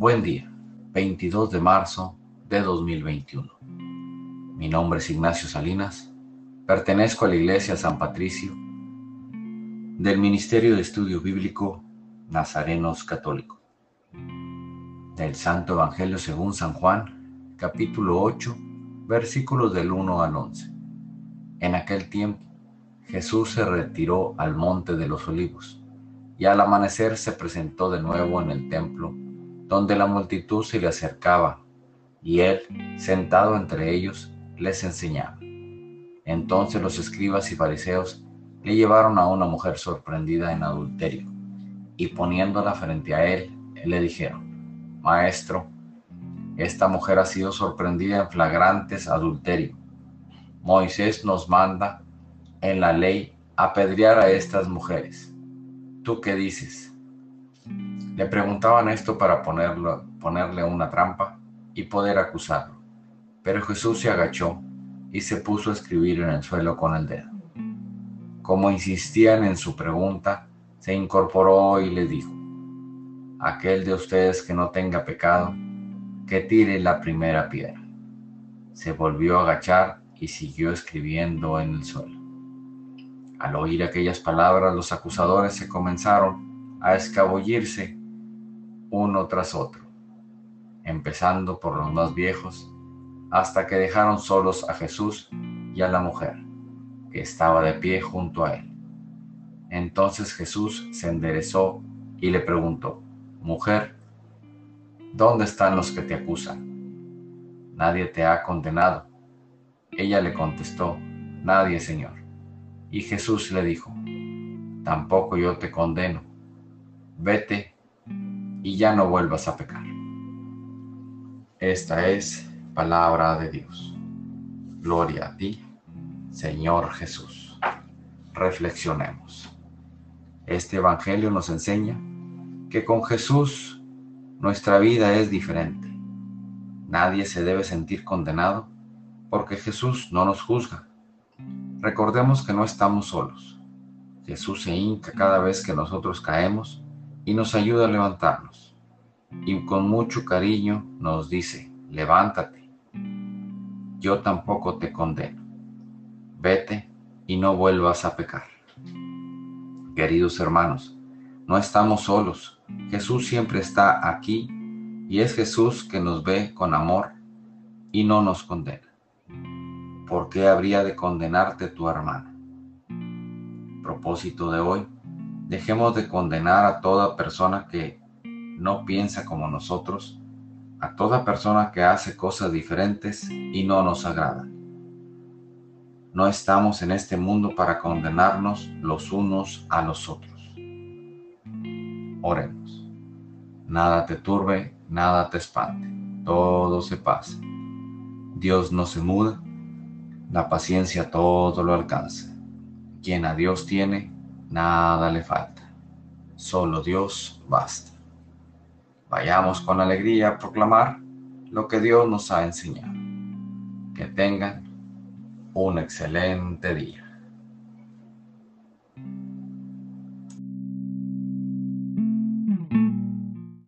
Buen día, 22 de marzo de 2021. Mi nombre es Ignacio Salinas, pertenezco a la Iglesia San Patricio del Ministerio de Estudio Bíblico Nazarenos Católicos. Del Santo Evangelio según San Juan, capítulo 8, versículos del 1 al 11. En aquel tiempo, Jesús se retiró al monte de los olivos y al amanecer se presentó de nuevo en el templo, donde la multitud se le acercaba, y él, sentado entre ellos, les enseñaba. Entonces los escribas y fariseos le llevaron a una mujer sorprendida en adulterio, y poniéndola frente a él, le dijeron, Maestro, esta mujer ha sido sorprendida en flagrantes adulterio. Moisés nos manda en la ley apedrear a estas mujeres. ¿Tú qué dices? Le preguntaban esto para ponerle una trampa y poder acusarlo. Pero Jesús se agachó y se puso a escribir en el suelo con el dedo. Como insistían en su pregunta, se incorporó y le dijo, aquel de ustedes que no tenga pecado, que tire la primera piedra. Se volvió a agachar y siguió escribiendo en el suelo. Al oír aquellas palabras, los acusadores se comenzaron a escabullirse uno tras otro, empezando por los más viejos, hasta que dejaron solos a Jesús y a la mujer, que estaba de pie junto a él. Entonces Jesús se enderezó y le preguntó, Mujer, ¿dónde están los que te acusan? Nadie te ha condenado. Ella le contestó, Nadie, Señor. Y Jesús le dijo, tampoco yo te condeno, vete y ya no vuelvas a pecar. Esta es palabra de Dios. Gloria a ti, Señor Jesús. Reflexionemos. Este Evangelio nos enseña que con Jesús nuestra vida es diferente. Nadie se debe sentir condenado porque Jesús no nos juzga Recordemos que no estamos solos. Jesús se hinca cada vez que nosotros caemos y nos ayuda a levantarnos. Y con mucho cariño nos dice, levántate. Yo tampoco te condeno. Vete y no vuelvas a pecar. Queridos hermanos, no estamos solos. Jesús siempre está aquí y es Jesús que nos ve con amor y no nos condena. ¿por qué habría de condenarte tu hermana? Propósito de hoy, dejemos de condenar a toda persona que no piensa como nosotros, a toda persona que hace cosas diferentes y no nos agradan. No estamos en este mundo para condenarnos los unos a los otros. Oremos. Nada te turbe, nada te espante, todo se pasa. Dios no se muda la paciencia todo lo alcanza. Quien a Dios tiene, nada le falta. Solo Dios basta. Vayamos con alegría a proclamar lo que Dios nos ha enseñado. Que tengan un excelente día.